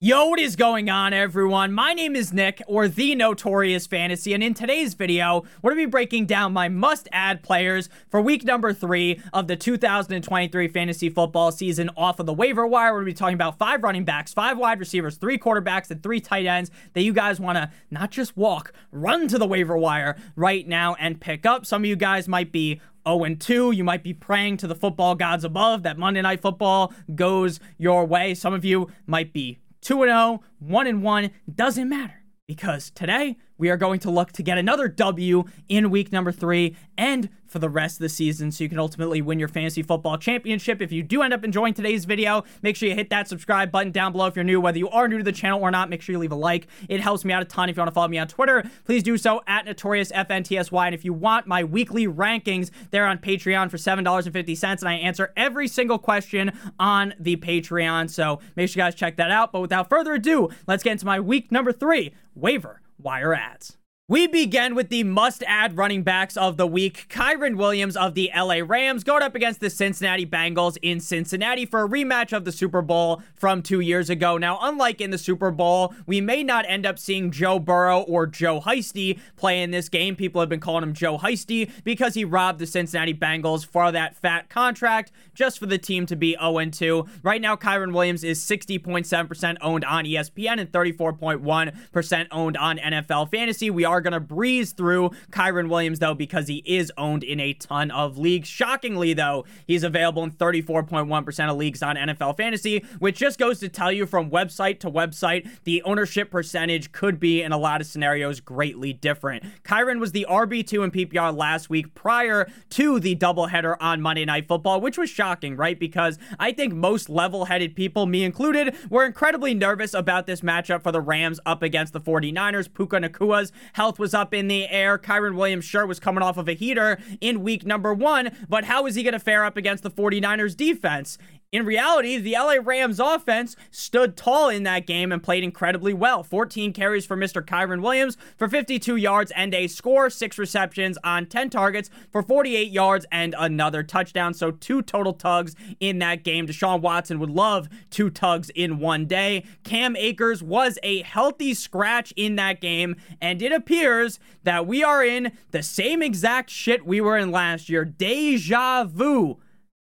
Yo, what is going on, everyone? My name is Nick, or The Notorious Fantasy, and in today's video, we're going to be breaking down my must-add players for week number three of the 2023 fantasy football season off of the waiver wire. We're going to be talking about five running backs, five wide receivers, three quarterbacks, and three tight ends that you guys want to not just walk, run to the waiver wire right now and pick up. Some of you guys might be 0 2. You might be praying to the football gods above that Monday Night Football goes your way. Some of you might be 2 0, 1 1, doesn't matter. Because today we are going to look to get another W in week number three and for the rest of the season so you can ultimately win your fantasy football championship. If you do end up enjoying today's video, make sure you hit that subscribe button down below if you're new. Whether you are new to the channel or not, make sure you leave a like. It helps me out a ton. If you want to follow me on Twitter, please do so at NotoriousFNTSY. And if you want my weekly rankings, they're on Patreon for $7.50 and I answer every single question on the Patreon. So make sure you guys check that out. But without further ado, let's get into my week number three waiver wire adds. We begin with the must-add running backs of the week. Kyren Williams of the LA Rams going up against the Cincinnati Bengals in Cincinnati for a rematch of the Super Bowl from two years ago. Now, unlike in the Super Bowl, we may not end up seeing Joe Burrow or Joe Shiesty play in this game. People have been calling him Joe Shiesty because he robbed the Cincinnati Bengals for that fat contract just for the team to be 0-2. Right now, Kyren Williams is 60.7% owned on ESPN and 34.1% owned on NFL Fantasy. We are are going to breeze through Kyren Williams, though, because he is owned in a ton of leagues. Shockingly, though, he's available in 34.1% of leagues on NFL Fantasy, which just goes to tell you from website to website, the ownership percentage could be, in a lot of scenarios, greatly different. Kyren was the RB2 in PPR last week prior to the doubleheader on Monday Night Football, which was shocking, right? Because I think most level headed people, me included, were incredibly nervous about this matchup for the Rams up against the 49ers. Puka Nacua's health health was up in the air. Kyren Williams sure was coming off of a heater in week number one, but how is he going to fare up against the 49ers defense? In reality, the LA Rams offense stood tall in that game and played incredibly well. 14 carries for Mr. Kyren Williams for 52 yards and a score, six receptions on 10 targets for 48 yards and another touchdown. So two total tugs in that game. Deshaun Watson would love two tugs in one day. Cam Akers was a healthy scratch in that game, and it appears that we are in the same exact shit we were in last year. Deja vu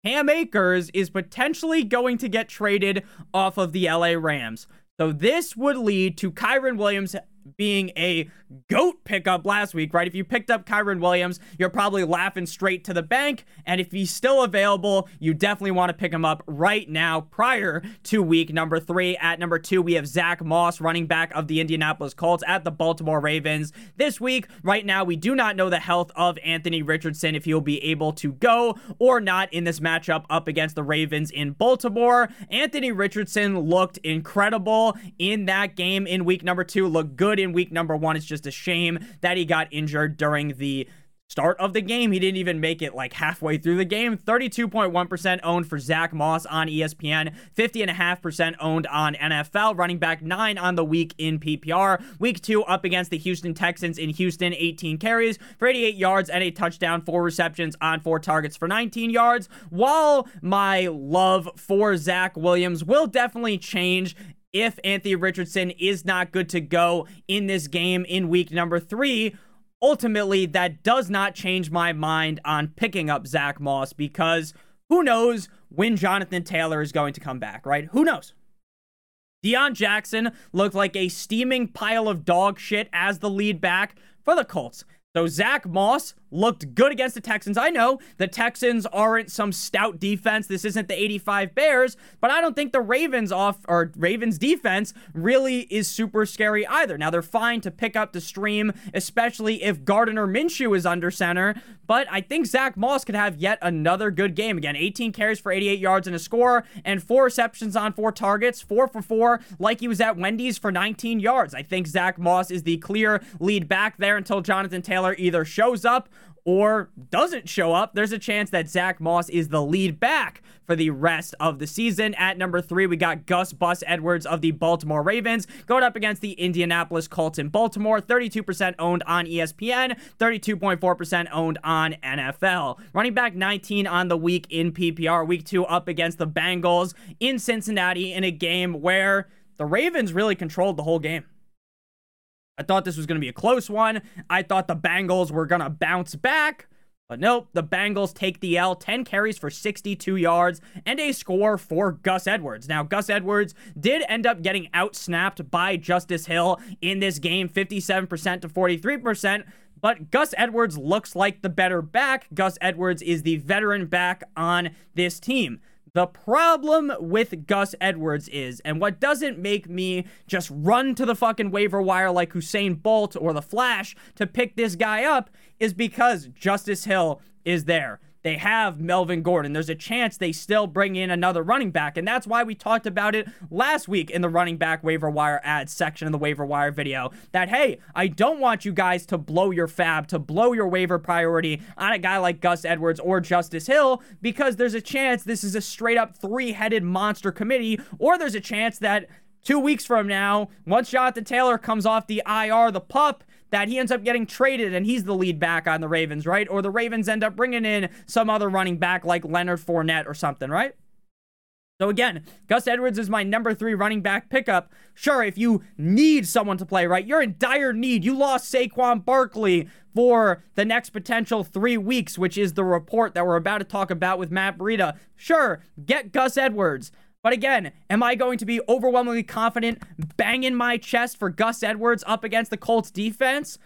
Cam Akers is potentially going to get traded off of the LA Rams. So this would lead to Kyren Williams being a goat pickup last week, right? If you picked up Kyren Williams, you're probably laughing straight to the bank. And if he's still available, you definitely want to pick him up right now prior to week number three. At number two, we have Zack Moss, running back of the Indianapolis Colts at the Baltimore Ravens. This week, right now, we do not know the health of Anthony Richardson, if he'll be able to go or not in this matchup up against the Ravens in Baltimore. Anthony Richardson looked incredible in that game in week number two, looked good in week number one. It's just a shame that he got injured during the start of the game. He didn't even make it like halfway through the game. 32.1% owned for Zack Moss on ESPN, 50.5% owned on NFL. Running back nine on the week in PPR. Week two up against the Houston Texans in Houston, 18 carries for 88 yards and a touchdown, four receptions on four targets for 19 yards. While my love for Zach Williams will definitely change if Anthony Richardson is not good to go in this game in week number three, ultimately that does not change my mind on picking up Zack Moss because who knows when Jonathan Taylor is going to come back, right? Who knows? Deon Jackson looked like a steaming pile of dog shit as the lead back for the Colts. So Zack Moss looked good against the Texans. I know the Texans aren't some stout defense. This isn't the 85 Bears, but I don't think the Ravens off or Ravens defense really is super scary either. Now they're fine to pick up the stream, especially if Gardner Minshew is under center, but I think Zack Moss could have yet another good game. Again, 18 carries for 88 yards and a score, and four receptions on four targets, four for four, like he was at Wendy's for 19 yards. I think Zack Moss is the clear lead back there until Jonathan Taylor either shows up or doesn't show up, there's a chance that Zack Moss is the lead back for the rest of the season. At number three, we got Gus Bus Edwards of the Baltimore Ravens going up against the Indianapolis Colts in Baltimore. 32% owned on ESPN, 32.4% owned on NFL. Running back 19 on the week in PPR. Week two up against the Bengals in Cincinnati in a game where the Ravens really controlled the whole game. I thought this was going to be a close one. I thought the Bengals were going to bounce back. But nope, the Bengals take the L, 10 carries for 62 yards and a score for Gus Edwards. Now, Gus Edwards did end up getting outsnapped by Justice Hill in this game, 57% to 43%. But Gus Edwards looks like the better back. Gus Edwards is the veteran back on this team. The problem with Gus Edwards is, and what doesn't make me just run to the fucking waiver wire like Usain Bolt or the Flash to pick this guy up, is because Justice Hill is there. They have Melvin Gordon. There's a chance they still bring in another running back. And that's why we talked about it last week in the running back waiver wire adds section of the waiver wire video. That, hey, I don't want you guys to blow your fab, to blow your waiver priority on a guy like Gus Edwards or Justice Hill, because there's a chance this is a straight up three headed monster committee, or there's a chance that two weeks from now, once Jonathan Taylor comes off the IR, the pup, that he ends up getting traded and he's the lead back on the Ravens, right? Or the Ravens end up bringing in some other running back like Leonard Fournette or something, right? So again, Gus Edwards is my number three running back pickup. Sure, if you need someone to play, right? You're in dire need. You lost Saquon Barkley for the next potential three weeks, which is the report that we're about to talk about with Matt Breida. Sure, get Gus Edwards. But again, am I going to be overwhelmingly confident banging my chest for Gus Edwards up against the Colts defense?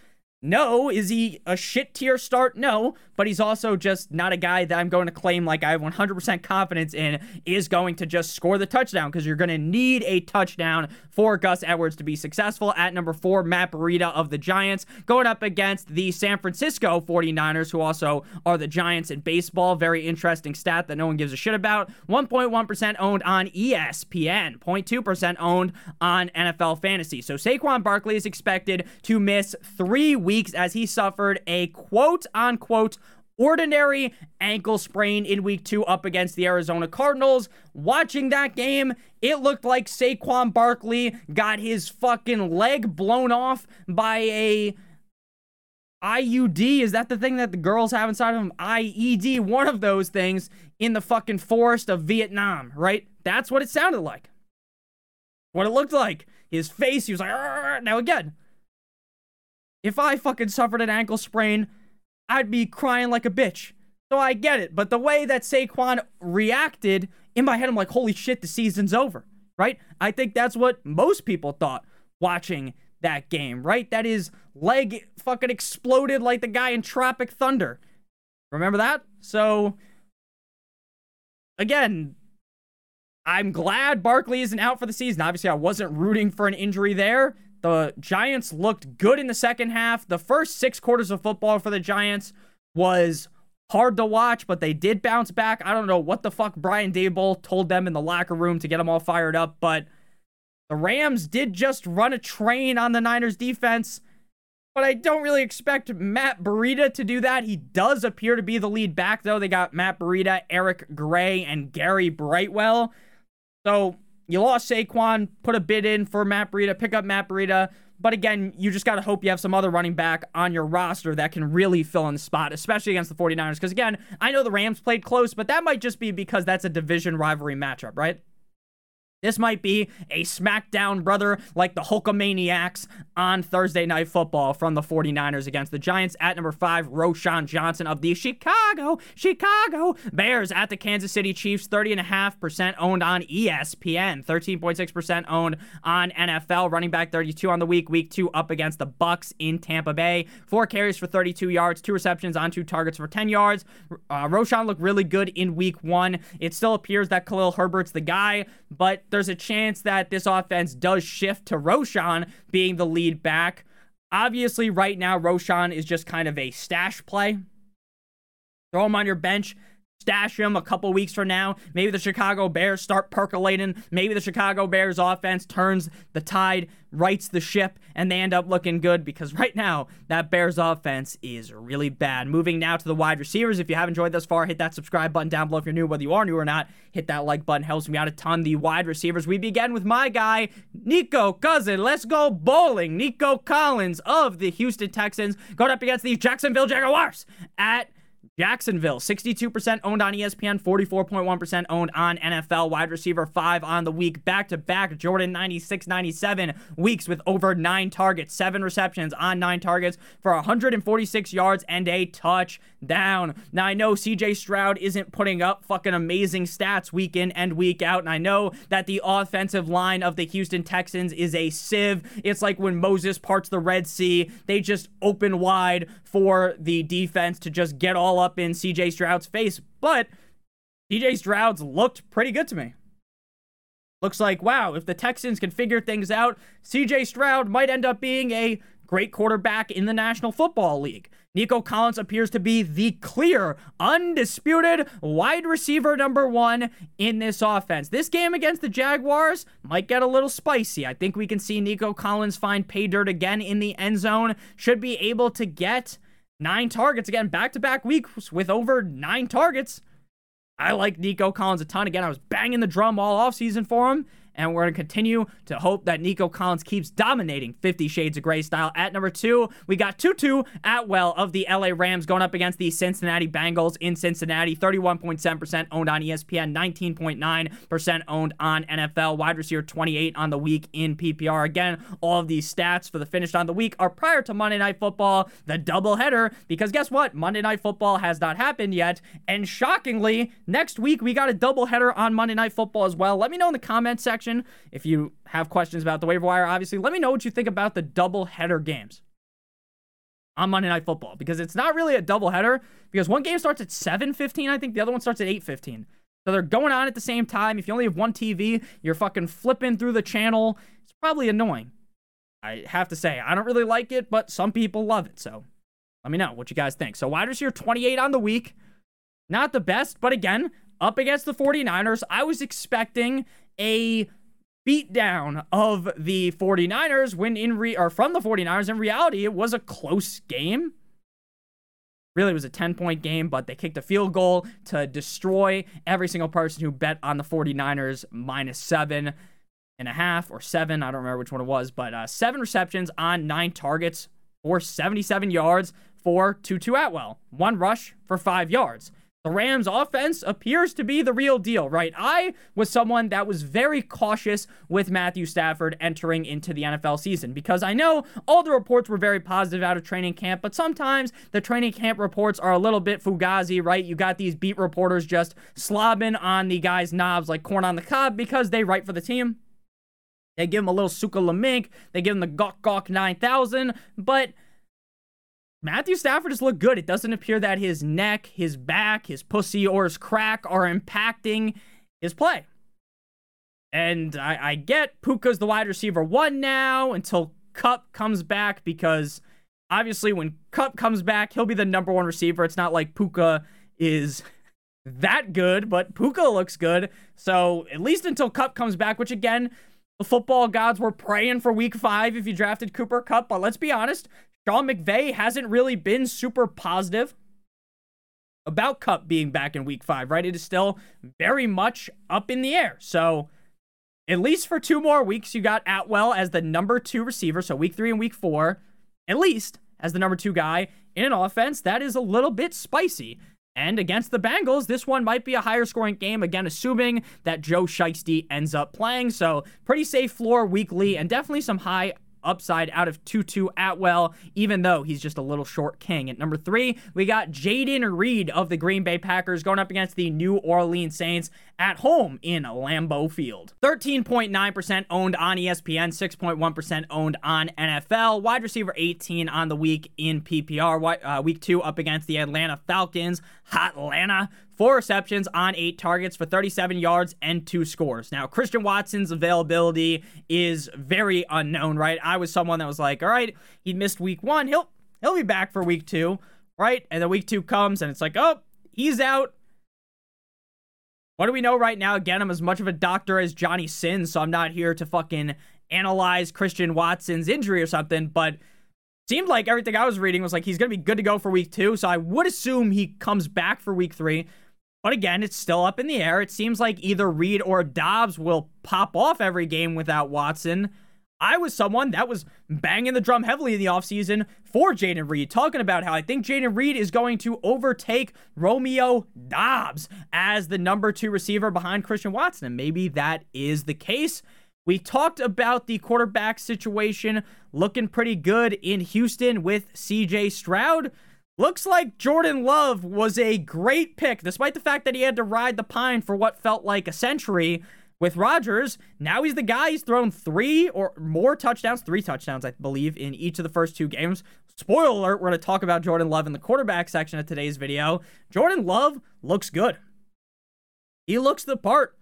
No. Is he a shit tier start? No. But he's also just not a guy that I'm going to claim like I have 100% confidence in is going to just score the touchdown because you're going to need a touchdown for Gus Edwards to be successful. At number four, Matt Breida of the Giants going up against the San Francisco 49ers, who also are the Giants in baseball. Very interesting stat that no one gives a shit about. 1.1% owned on ESPN, 0.2% owned on NFL Fantasy. So Saquon Barkley is expected to miss three weeks as he suffered a quote unquote ordinary ankle sprain in week two up against the Arizona Cardinals. Watching that game, it looked like Saquon Barkley got his fucking leg blown off by a IUD. Is that the thing that the girls have inside of them? IED, one of those things in the fucking forest of Vietnam, right? That's what it sounded like. What it looked like. His face, he was like, now again, if I fucking suffered an ankle sprain, I'd be crying like a bitch. So I get it. But the way that Saquon reacted, in my head, I'm like, holy shit, the season's over, right? I think that's what most people thought watching that game, right? That his leg fucking exploded like the guy in Tropic Thunder. Remember that? So, again, I'm glad Barkley isn't out for the season. Obviously, I wasn't rooting for an injury there. The Giants looked good in the second half. The first six quarters of football for the Giants was hard to watch, but they did bounce back. I don't know what the fuck Brian Daboll told them in the locker room to get them all fired up, but the Rams did just run a train on the Niners defense. But I don't really expect Matt Breida to do that. He does appear to be the lead back, though. They got Matt Breida, Eric Gray, and Gary Brightwell. So you lost Saquon, put a bid in for Matt Breida, pick up Matt Breida. But again, you just got to hope you have some other running back on your roster that can really fill in the spot, especially against the 49ers. Because again, I know the Rams played close, but that might just be because that's a division rivalry matchup, right? This might be a SmackDown brother like the Hulkamaniacs on Thursday Night Football from the 49ers against the Giants at number five, Roschon Johnson of the Chicago, Chicago Bears at the Kansas City Chiefs, 30.5% owned on ESPN, 13.6% owned on NFL, running back 32 on the week, week two up against the Bucks in Tampa Bay. Four carries for 32 yards, two receptions on two targets for 10 yards. Uh, Roschon looked really good in week one. It still appears that Khalil Herbert's the guy, but there's a chance that this offense does shift to Roschon being the lead back. Obviously, right now, Roschon is just kind of a stash play. Throw him on your bench stash him a couple weeks from now. Maybe the Chicago Bears start percolating. Maybe the Chicago Bears offense turns the tide, rights the ship, and they end up looking good because right now, that Bears offense is really bad. Moving now to the wide receivers. If you have enjoyed thus far, hit that subscribe button down below if you're new, whether you are new or not. Hit that like button, helps me out a ton. The wide receivers, we begin with my guy, Nico Cousin. Let's go bowling. Nico Collins of the Houston Texans going up against the Jacksonville Jaguars at Jacksonville, 62% owned on ESPN, 44.1% owned on NFL. Wide receiver five on the week, back to back. Jordan 96 97 weeks with over nine targets, seven receptions on nine targets for 146 yards and a touchdown. Now, I know CJ Stroud isn't putting up fucking amazing stats week in and week out, and I know that the offensive line of the Houston Texans is a sieve. It's like when Moses parts the Red Sea, they just open wide for the defense to just get all up in CJ Stroud's face, but CJ Stroud's looked pretty good to me. Looks like, wow, if the Texans can figure things out, CJ Stroud might end up being a great quarterback in the National Football League. Nico Collins appears to be the clear, undisputed wide receiver number one in this offense. This game against the Jaguars might get a little spicy. I think we can see Nico Collins find pay dirt again in the end zone. Should be able to get nine targets again, back to back weeks with over nine targets. I like Nico Collins a ton. Again, I was banging the drum all offseason for him and we're going to continue to hope that Nico Collins keeps dominating 50 Shades of Grey style. At number two, we got Tutu Atwell of the LA Rams going up against the Cincinnati Bengals in Cincinnati. 31.7% owned on ESPN, 19.9% owned on NFL. Wide receiver 28 on the week in PPR. Again, all of these stats for the finish on the week are prior to Monday Night Football, the doubleheader, because guess what? Monday Night Football has not happened yet. And shockingly, next week we got a doubleheader on Monday Night Football as well. Let me know in the comment section section. If you have questions about the waiver wire, obviously, let me know what you think about the double header games on Monday Night Football because it's not really a double header because one game starts at 7:15, I think the other one starts at 8:15. So they're going on at the same time. If you only have one TV, you're fucking flipping through the channel. It's probably annoying. I have to say, I don't really like it, but some people love it. So let me know what you guys think. So wide receiver 28 on the week. Not the best, but again, up against the 49ers, I was expecting a beatdown of the 49ers when in re or from the 49ers in reality it was a close game. Really it was a 10 point game but they kicked a field goal to destroy every single person who bet on the 49ers minus seven and a half or seven i don't remember which one it was but uh, seven receptions on nine targets for 77 yards for tutu atwell. One rush for five yards the Rams offense appears to be the real deal, right? I was someone that was very cautious with Matthew Stafford entering into the NFL season because I know all the reports were very positive out of training camp, but sometimes the training camp reports are a little bit fugazi, right? You got these beat reporters just slobbing on the guy's knobs like corn on the cob because they write for the team. They give him a little Suka Lamink, they give him the Gawk Gawk 9000, but Matthew Stafford has looked good. It doesn't appear that his neck, his back, his pussy, or his crack are impacting his play. And I, I get Puka's the wide receiver one now until Kupp comes back because obviously when Kupp comes back, he'll be the number one receiver. It's not like Puka is that good, but Puka looks good. So at least until Kupp comes back, which again, the football gods were praying for week five if you drafted Cooper Kupp. But let's be honest, Sean McVay hasn't really been super positive about Kupp being back in week five, right? It is still very much up in the air. So, at least for two more weeks, you got Atwell as the number two receiver. So, week three and week four, at least as the number two guy in an offense that is a little bit spicy. And against the Bengals, this one might be a higher scoring game, again, assuming that Joe Shiesty ends up playing. So, pretty safe floor weekly and definitely some high upside out of Tutu Atwell, even though he's just a little short king. At number three, we got Jayden Reed of the Green Bay Packers going up against the New Orleans Saints at home in Lambeau Field. 13.9% owned on ESPN, 6.1% owned on NFL. Wide receiver 18 on the week in PPR. Uh, week two up against the Atlanta Falcons. Hot Atlanta four receptions on eight targets for 37 yards and two scores. Now, Christian Watson's availability is very unknown, right? I was someone that was like, all right, he missed week one. He'll he'll be back for week two, right? And then week two comes and it's like, oh, he's out. What do we know right now? Again, I'm as much of a doctor as Johnny Sins, so I'm not here to fucking analyze Christian Watson's injury or something, but seemed like everything I was reading was like he's going to be good to go for week two. So I would assume he comes back for week three. But again, it's still up in the air. It seems like either Reed or Doubs will pop off every game without Watson. I was someone that was banging the drum heavily in the offseason for Jayden Reed, talking about how I think Jayden Reed is going to overtake Romeo Doubs as the number two receiver behind Christian Watson. And maybe that is the case. We talked about the quarterback situation looking pretty good in Houston with CJ Stroud. Looks like Jordan Love was a great pick, despite the fact that he had to ride the pine for what felt like a century with Rodgers. Now he's the guy. He's thrown three or more touchdowns, three touchdowns, I believe, in each of the first two games. Spoiler alert, we're going to talk about Jordan Love in the quarterback section of today's video. Jordan Love looks good. He looks the part.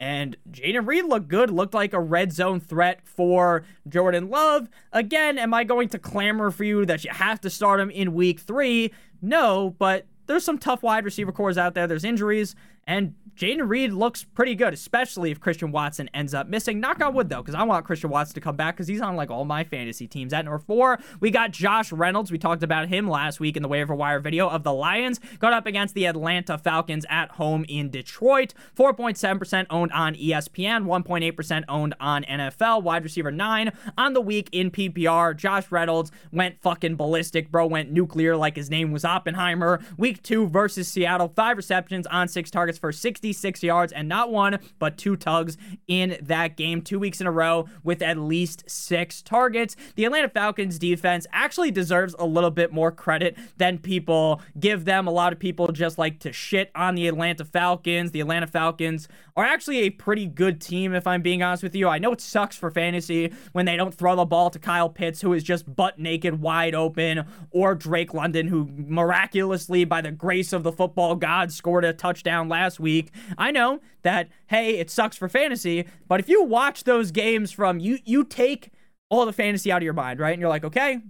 And Jayden Reed looked good, looked like a red zone threat for Jordan Love. Again, am I going to clamor for you that you have to start him in week three? No, but there's some tough wide receiver cores out there. There's injuries, and Jayden Reed looks pretty good, especially if Christian Watson ends up missing. Knock on wood, though, because I want Christian Watson to come back because he's on like all my fantasy teams. At number four, we got Josh Reynolds. We talked about him last week in the waiver wire video of the Lions. Got up against the Atlanta Falcons at home in Detroit. 4.7% owned on ESPN, 1.8% owned on NFL. Wide receiver nine on the week in PPR. Josh Reynolds went fucking ballistic. Bro went nuclear like his name was Oppenheimer. Week two versus Seattle, five receptions on six targets for 60. 66 yards and not one, but two tugs in that game, two weeks in a row with at least six targets. The Atlanta Falcons defense actually deserves a little bit more credit than people give them. A lot of people just like to shit on the Atlanta Falcons. The Atlanta Falcons are actually a pretty good team, if I'm being honest with you. I know it sucks for fantasy when they don't throw the ball to Kyle Pitts, who is just butt naked, wide open, or Drake London, who miraculously, by the grace of the football god, scored a touchdown last week. I know that hey, it sucks for fantasy, but if you watch those games from you you take all the fantasy out of your mind, right? And you're like, "Okay,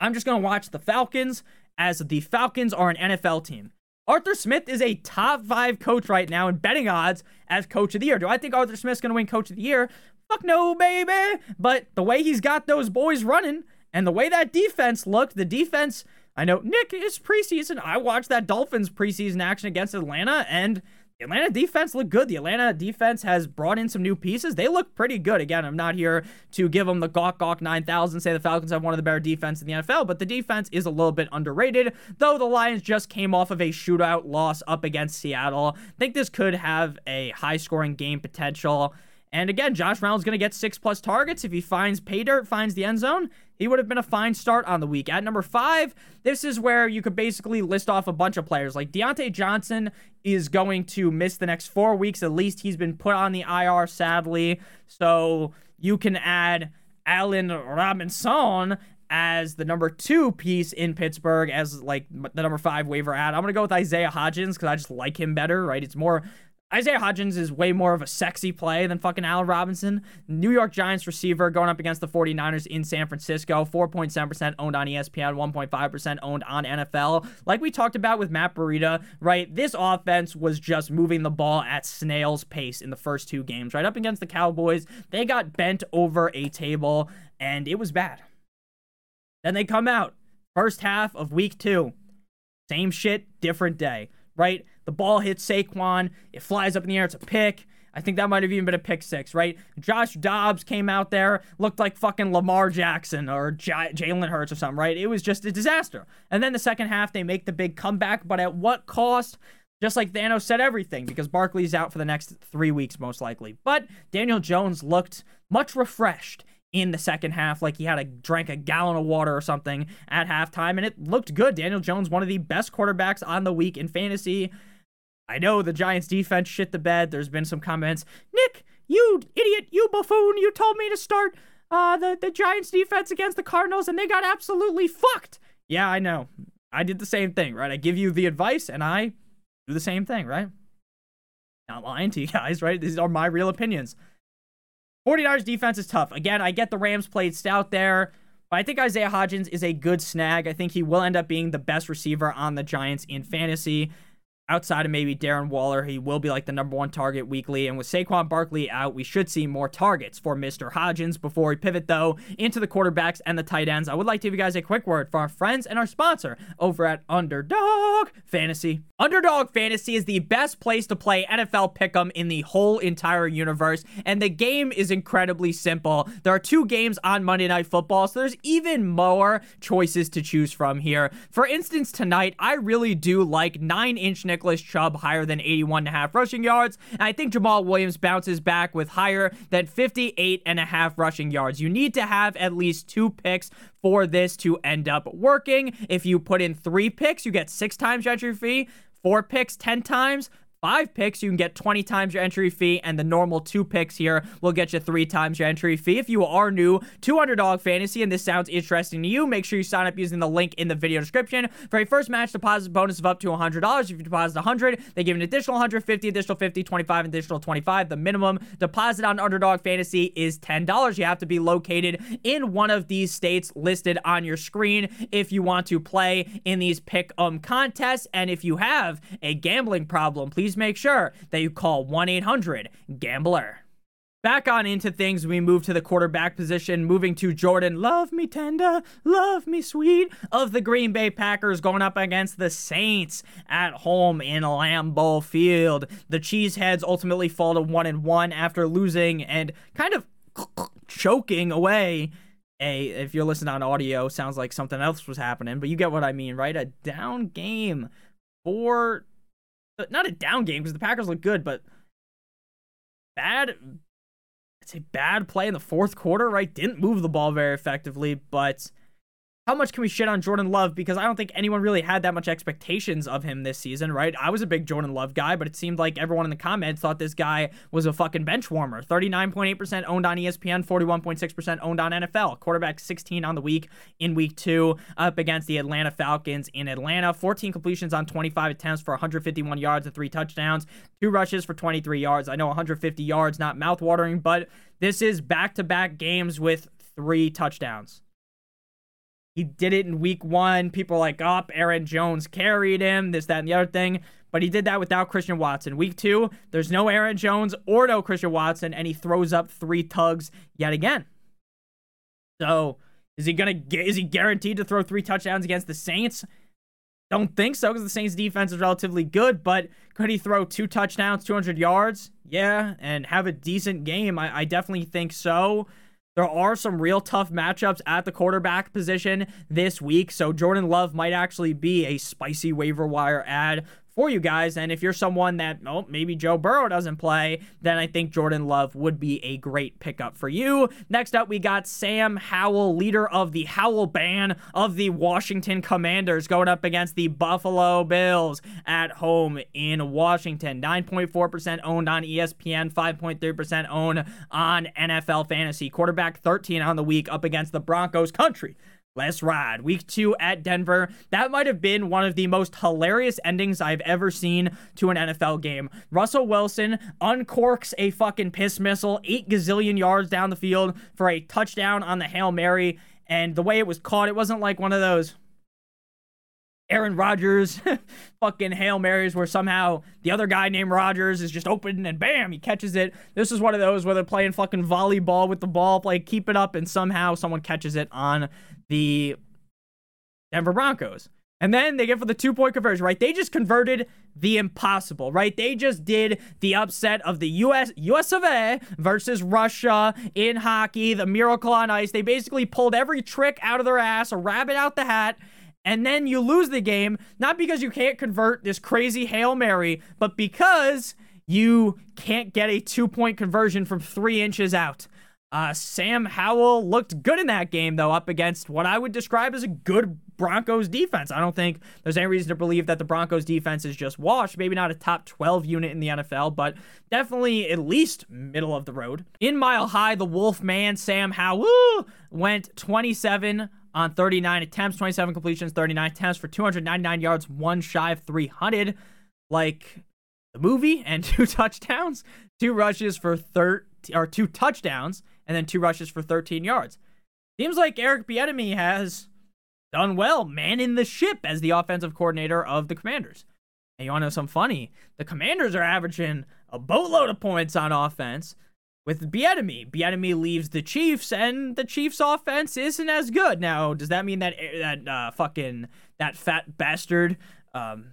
I'm just going to watch the Falcons as the Falcons are an NFL team." Arthur Smith is a top five coach right now in betting odds as coach of the year. Do I think Arthur Smith's going to win coach of the year? Fuck no, baby. But the way he's got those boys running and the way that defense looked, the defense I know Nick is preseason. I watched that Dolphins preseason action against Atlanta, and the Atlanta defense looked good. The Atlanta defense has brought in some new pieces. They look pretty good. Again, I'm not here to give them the gawk gawk 9000, say the Falcons have one of the better defense in the NFL, but the defense is a little bit underrated, though the Lions just came off of a shootout loss up against Seattle. I think this could have a high scoring game potential. And again, Josh Reynolds going to get six plus targets. If he finds pay dirt, finds the end zone, he would have been a fine start on the week. At number five, this is where you could basically list off a bunch of players. Like Diontae Johnson is going to miss the next four weeks at least. He's been put on the IR, sadly. So you can add Allen Robinson as the number two piece in Pittsburgh as like the number five waiver ad. I'm gonna go with Isaiah Hodgins because I just like him better, right? It's more Isaiah Hodgins is way more of a sexy play than fucking Allen Robinson. New York Giants receiver going up against the 49ers in San Francisco. 4.7% owned on ESPN, 1.5% owned on NFL. Like we talked about with Matt Breida, right? This offense was just moving the ball at snail's pace in the first two games, right? Up against the Cowboys, they got bent over a table and it was bad. Then they come out, first half of week two. Same shit, different day, right? The ball hits Saquon. It flies up in the air. It's a pick. I think that might have even been a pick six, right? Josh Dobbs came out there, looked like fucking Lamar Jackson or J- Jalen Hurts or something, right? It was just a disaster. And then the second half, they make the big comeback, but at what cost? Just like Thanos said everything, because Barkley's out for the next three weeks, most likely. But Daniel Jones looked much refreshed in the second half, like he had a drank a gallon of water or something at halftime, and it looked good. Daniel Jones, one of the best quarterbacks on the week in fantasy. I know the Giants defense shit the bed. There's been some comments. Nick, you idiot, you buffoon, you told me to start uh, the, the Giants defense against the Cardinals and they got absolutely fucked. Yeah, I know. I did the same thing, right? I give you the advice and I do the same thing, right? Not lying to you guys, right? These are my real opinions. 49ers defense is tough. Again, I get the Rams played stout there, but I think Isaiah Hodgins is a good snag. I think he will end up being the best receiver on the Giants in fantasy. Outside of maybe Darren Waller, he will be like the number one target weekly. And with Saquon Barkley out, we should see more targets for Mr. Hodgins. Before we pivot, though, into the quarterbacks and the tight ends, I would like to give you guys a quick word for our friends and our sponsor over at Underdog Fantasy. Underdog Fantasy is the best place to play NFL Pick'em in the whole entire universe, and the game is incredibly simple. There are two games on Monday Night Football, so there's even more choices to choose from here. For instance, tonight, I really do like 9 inch Nicholas Chubb higher than 81 and a half rushing yards. And I think Jamaal Williams bounces back with higher than 58 and a half rushing yards. You need to have at least two picks for this to end up working. If you put in three picks, you get six times your entry fee. Four picks, 10 times five picks, you can get 20 times your entry fee, and the normal two picks here will get you three times your entry fee. If you are new to Underdog Fantasy and this sounds interesting to you, make sure you sign up using the link in the video description for a first match deposit bonus of up to $100. If you deposit 100, they give an additional 150, additional 50, 25, additional 25. The minimum deposit on Underdog Fantasy is $10. You have to be located in one of these states listed on your screen if you want to play in these pick um contests. And if you have a gambling problem, please please make sure that you call 1 800 Gambler. Back on into things, we move to the quarterback position, moving to Jordan, love me tender, love me sweet, of the Green Bay Packers going up against the Saints at home in Lambeau Field. The Cheeseheads ultimately fall to 1 and 1 after losing and kind of choking away a if you're listening on audio sounds like something else was happening but you get what i mean right a down game for Uh, not a down game because the Packers look good, but bad. I'd say bad play in the fourth quarter. Right, didn't move the ball very effectively, but how much can we shit on Jordan Love? Because I don't think anyone really had that much expectations of him this season, right? I was a big Jordan Love guy, but it seemed like everyone in the comments thought this guy was a fucking bench warmer. 39.8% owned on ESPN, 41.6% owned on NFL. Quarterback 16 on the week in week two up against the Atlanta Falcons in Atlanta. 14 completions on 25 attempts for 151 yards and three touchdowns, two rushes for 23 yards. I know 150 yards, not mouthwatering, but this is back to back games with three touchdowns. He did it in week one. People like, oh, Aaron Jones carried him, this, that, and the other thing. But he did that without Christian Watson. Week two, there's no Aaron Jones or no Christian Watson, and he throws up three tugs yet again. So is he gonna get, is he guaranteed to throw three touchdowns against the Saints? Don't think so because the Saints defense is relatively good, but could he throw two touchdowns, 200 yards? Yeah, and have a decent game. I, I definitely think so. There are some real tough matchups at the quarterback position this week, so Jordan Love might actually be a spicy waiver wire ad for you guys. And if you're someone that, oh, maybe Joe Burrow doesn't play, then I think Jordan Love would be a great pickup for you. Next up, we got Sam Howell, leader of the Howell Band of the Washington Commanders, going up against the Buffalo Bills at home in Washington. 9.4% owned on ESPN, 5.3% owned on NFL Fantasy. Quarterback 13 on the week up against the Broncos country. Let's ride. Week two at Denver. That might have been one of the most hilarious endings I've ever seen to an NFL game. Russell Wilson uncorks a fucking piss missile, eight gazillion yards down the field for a touchdown on the Hail Mary. And the way it was caught, it wasn't like one of those Aaron Rodgers fucking Hail Marys where somehow the other guy named Rodgers is just open and bam, he catches it. This is one of those where they're playing fucking volleyball with the ball, like keep it up, and somehow someone catches it on the Denver Broncos. And then they get for the two point conversion, right? They just converted the impossible, right? They just did the upset of the US US of A versus Russia in hockey, the miracle on ice. They basically pulled every trick out of their ass, a rabbit out the hat, and then you lose the game, not because you can't convert this crazy Hail Mary, but because you can't get a two point conversion from three inches out. Uh, Sam Howell looked good in that game, though, up against what I would describe as a good Broncos defense. I don't think there's any reason to believe that the Broncos defense is just washed. Maybe not a top 12 unit in the NFL, but definitely at least middle of the road. In Mile High, the Wolf Man, Sam Howell, went 27 on 39 attempts, 27 completions, 39 attempts for 299 yards, one shy of 300, like the movie, and two touchdowns, two rushes for 13 or two touchdowns, and then two rushes for 13 yards. Seems like Eric Bieniemy has done well, man in the ship as the offensive coordinator of the Commanders. And you want to know something funny? The Commanders are averaging a boatload of points on offense with Bieniemy. Bieniemy leaves the Chiefs, and the Chiefs' offense isn't as good. Now, does that mean that that uh, fucking that fat bastard, um,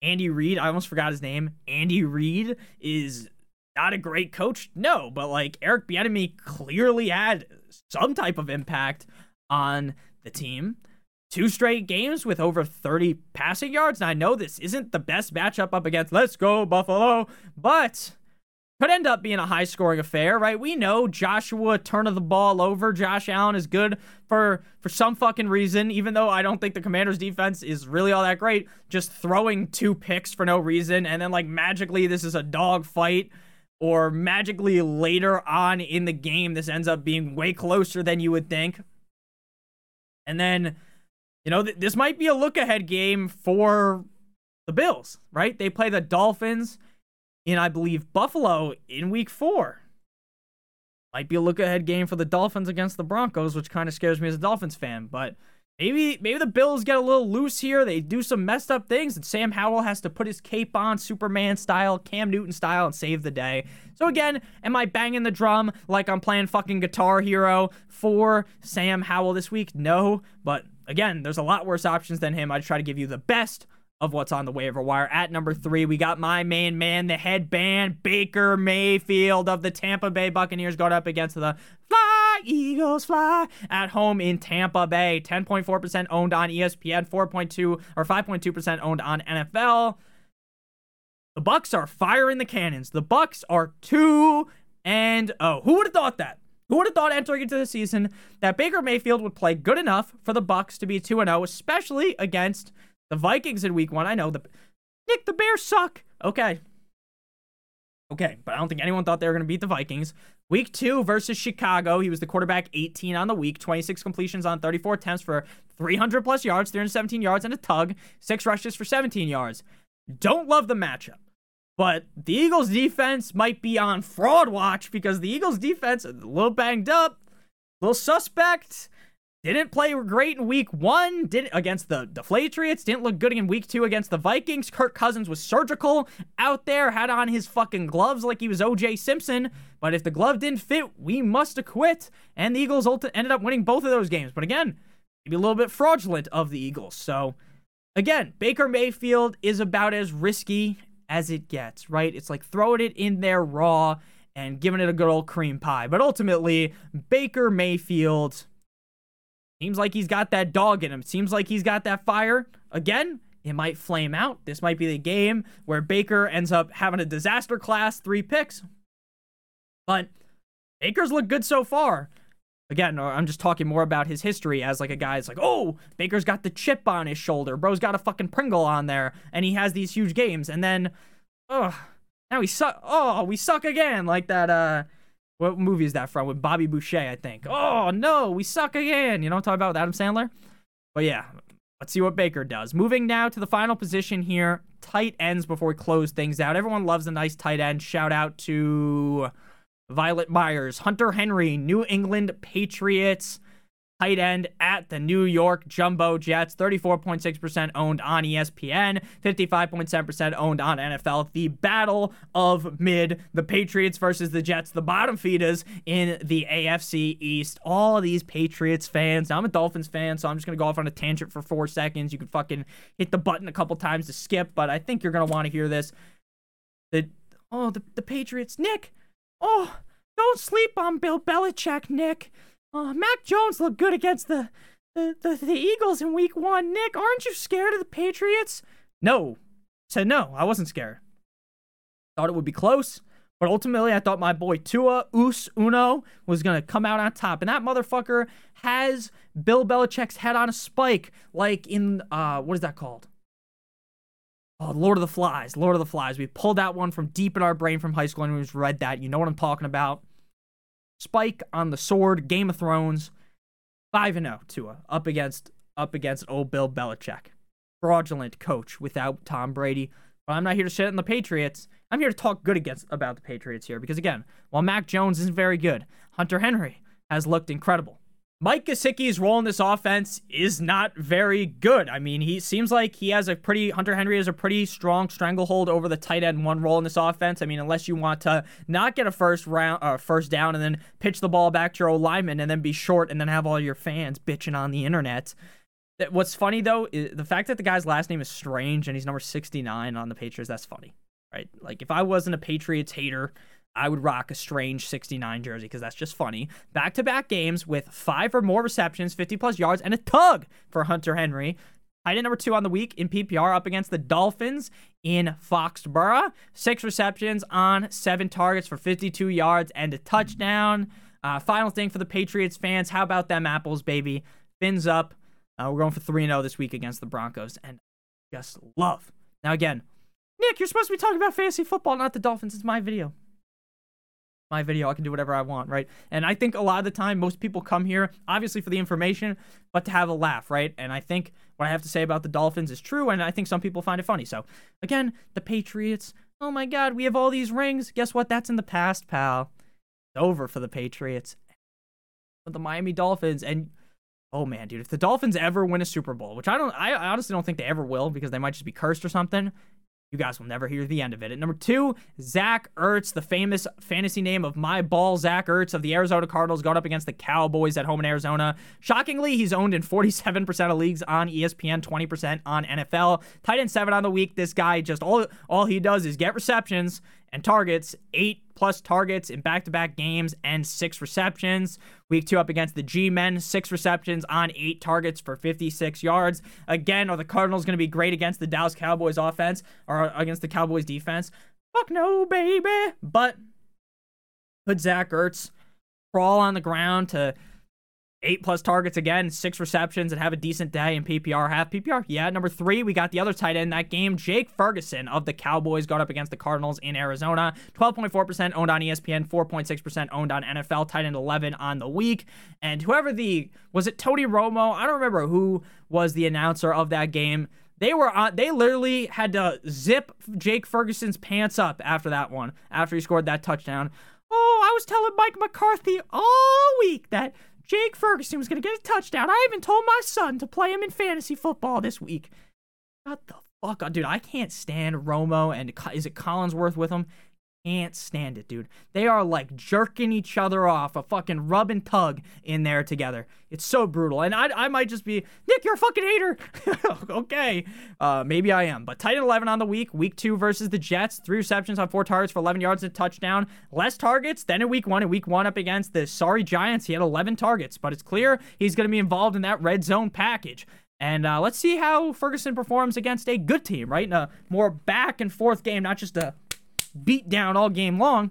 Andy Reid? I almost forgot his name. Andy Reid is not a great coach. No, but like Eric Bieniemy clearly had some type of impact on the team. Two straight games with over 30 passing yards. And I know this isn't the best matchup up against Let's Go Buffalo, but could end up being a high scoring affair, right? We know Joshua turn of the ball over. Josh Allen is good for for some fucking reason, even though I don't think the Commanders defense is really all that great. Just throwing two picks for no reason, and then like magically this is a dog fight, or magically later on in the game this ends up being way closer than you would think. And then, you know, th- this might be a look ahead game for the Bills, right? They play the Dolphins in, I believe, Buffalo in week four. Might be a look ahead game for the Dolphins against the Broncos, which kind of scares me as a Dolphins fan. But maybe maybe the Bills get a little loose here. They do some messed up things, and Sam Howell has to put his cape on, Superman style, Cam Newton style, and save the day. So again, am I banging the drum like I'm playing fucking Guitar Hero for Sam Howell this week? No, but again, there's a lot worse options than him. I try to give you the best of what's on the waiver wire. At number three, we got my main man, the headband, Baker Mayfield of the Tampa Bay Buccaneers going up against the Eagles Fly at home in Tampa Bay. 10.4% owned on ESPN, 4.2 or 5.2% owned on NFL. The Bucks are firing the cannons. The Bucks are 2 and oh, who would have thought that? Who would have thought entering into the season that Baker Mayfield would play good enough for the Bucks to be 2 and 0, especially against the Vikings in week one, I know the Nick, the Bears suck. Okay. Okay, but I don't think anyone thought they were going to beat the Vikings. Week two versus Chicago, he was the quarterback 18 on the week, 26 completions on 34 attempts for 300 plus yards, 317 yards, and a tug, six rushes for 17 yards. Don't love the matchup. But the Eagles defense might be on fraud watch because the Eagles defense is a little banged up, a little suspect didn't play great in week one, didn't against the, the Patriots, didn't look good in week two against the Vikings. Kirk Cousins was surgical out there, had on his fucking gloves like he was OJ Simpson. But if the glove didn't fit, we must have quit. And the Eagles ended up winning both of those games. But again, maybe a little bit fraudulent of the Eagles. So again, Baker Mayfield is about as risky as it gets, right? It's like throwing it in there raw and giving it a good old cream pie. But ultimately, Baker Mayfield Seems like he's got that dog in him. Seems like he's got that fire. Again, it might flame out. This might be the game where Baker ends up having a disaster class, three picks. But Baker's looked good so far. Again, I'm just talking more about his history as like a guy. It's like, oh, Baker's got the chip on his shoulder. Bro's got a fucking Pringle on there, and he has these huge games. And then, oh, now we suck. Oh, we suck again. Like that. Uh, what movie is that from? With Bobby Boucher, I think. Oh no, we suck again. You know talking about with Adam Sandler? But yeah, let's see what Baker does. Moving now to the final position here, tight ends before we close things out. Everyone loves a nice tight end. Shout out to Violet Myers, Hunter Henry, New England Patriots tight end at the New York Jumbo Jets. 34.6% owned on ESPN, 55.7% owned on NFL. The battle of mid, the Patriots versus the Jets, the bottom feeders in the AFC East. All these Patriots fans. Now, I'm a Dolphins fan, so I'm just going to go off on a tangent for four seconds. You can fucking hit the button a couple times to skip, but I think you're going to want to hear this. The, oh, the, the Patriots. Nick, oh, don't sleep on Bill Belichick, Nick. Oh, Mac Jones looked good against the, the, the, the Eagles in week one. Nick, aren't you scared of the Patriots? No. Said no, I wasn't scared. Thought it would be close. But ultimately, I thought my boy Tua Us Uno was to come out on top. And that motherfucker has Bill Belichick's head on a spike, like in, uh, what is that called? Oh, Lord of the Flies. Lord of the Flies. We pulled that one from deep in our brain from high school and we just read that. You know what I'm talking about. Spike on the sword, Game of Thrones, 5 0 Tua up against up against old Bill Belichick. Fraudulent coach without Tom Brady. But I'm not here to shit on the Patriots. I'm here to talk good against about the Patriots here because again, while Mac Jones isn't very good, Hunter Henry has looked incredible. Mike Gesicki's role in this offense is not very good. I mean, he seems like he has a pretty Hunter Henry has a pretty strong stranglehold over the tight end one role in this offense. I mean, unless you want to not get a first round uh, first down and then pitch the ball back to your old lineman and then be short and then have all your fans bitching on the internet. What's funny though is the fact that the guy's last name is Strange and he's number 69 on the Patriots. That's funny, right? Like if I wasn't a Patriots hater I would rock a strange 69 jersey because that's just funny. Back to back games with five or more receptions, 50 plus yards, and a tug for Hunter Henry. Tight end number two on the week in PPR up against the Dolphins in Foxborough. Six receptions on seven targets for 52 yards and a touchdown. Uh, final thing for the Patriots fans how about them apples, baby? Fins up. Uh, we're going for 3 0 this week against the Broncos. And just love. Now, again, Nick, you're supposed to be talking about fantasy football, not the Dolphins. It's my video my video. I can do whatever I want, right? And I think a lot of the time, most people come here, obviously for the information, but to have a laugh, right? And I think what I have to say about the Dolphins is true, and I think some people find it funny. So, again, the Patriots, oh my God, we have all these rings. Guess what? That's in the past, pal. It's over for the Patriots. But the Miami Dolphins, and oh man, dude, if the Dolphins ever win a Super Bowl, which I don't, I honestly don't think they ever will because they might just be cursed or something. You guys will never hear the end of it. At number two, Zach Ertz, the famous fantasy name of my ball, Zach Ertz of the Arizona Cardinals, going up against the Cowboys at home in Arizona. Shockingly, he's owned in 47% of leagues on ESPN, 20% on NFL. Tight end seven on the week. This guy just all all he does is get receptions and targets, eight plus targets in back to back games and six receptions. Week two up against the G men, six receptions on eight targets for 56 yards. Again, are the Cardinals going to be great against the Dallas Cowboys offense or against the Cowboys defense? Fuck no, baby. But put Zach Ertz crawl on the ground to eight plus targets again, six receptions, and have a decent day in PPR, half PPR. Yeah, number three, we got the other tight end that game, Jake Ferguson of the Cowboys, got up against the Cardinals in Arizona. 12.4% owned on ESPN, 4.6% owned on NFL, tight end 11 on the week. And whoever the, was it Tony Romo? I don't remember who was the announcer of that game. They were on, they literally had to zip Jake Ferguson's pants up after that one, after he scored that touchdown. Oh, I was telling Mike McCarthy all week that Jake Ferguson was going to get a touchdown. I even told my son to play him in fantasy football this week. What the fuck? Dude, I can't stand Romo and is it Collinsworth with him? Can't stand it, dude. They are like jerking each other off, a fucking rub and tug in there together. It's so brutal. And I, I might just be, Nick, you're a fucking hater. okay. Uh, maybe I am. But tight end 11 on the week. Week two versus the Jets. Three receptions on four targets for 11 yards and a touchdown. Less targets than in week one. In week one up against the sorry Giants, he had 11 targets. But it's clear he's going to be involved in that red zone package. And uh, let's see how Ferguson performs against a good team, right? In a more back and forth game, not just a beat down all game long.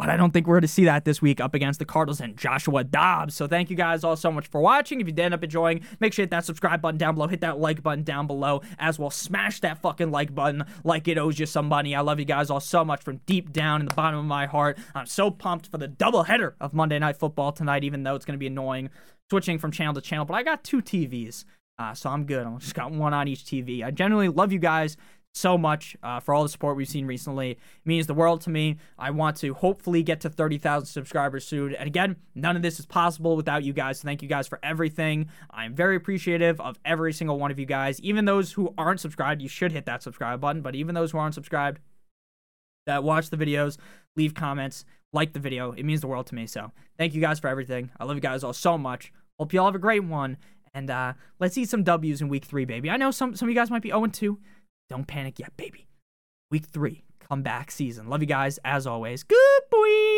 But I don't think we're going to see that this week up against the Cardinals and Joshua Dobbs. So thank you guys all so much for watching. If you did end up enjoying, make sure you hit that subscribe button down below. Hit that like button down below as well. Smash that fucking like button like it owes you some money. I love you guys all so much from deep down in the bottom of my heart. I'm so pumped for the double header of Monday Night Football tonight, even though it's going to be annoying switching from channel to channel. But I got two TVs. Uh, so I'm good. I just got one on each TV. I generally love you guys so much uh, for all the support we've seen recently. It means the world to me. I want to hopefully get to 30,000 subscribers soon. And again, none of this is possible without you guys. So thank you guys for everything. I'm very appreciative of every single one of you guys. Even those who aren't subscribed, you should hit that subscribe button. But even those who aren't subscribed, that watch the videos, leave comments, like the video. It means the world to me. So thank you guys for everything. I love you guys all so much. Hope you all have a great one. And uh, let's see some W's in week three, baby. I know some, some of you guys might be 0 2. Don't panic yet, baby. Week three, comeback season. Love you guys as always. Good boy.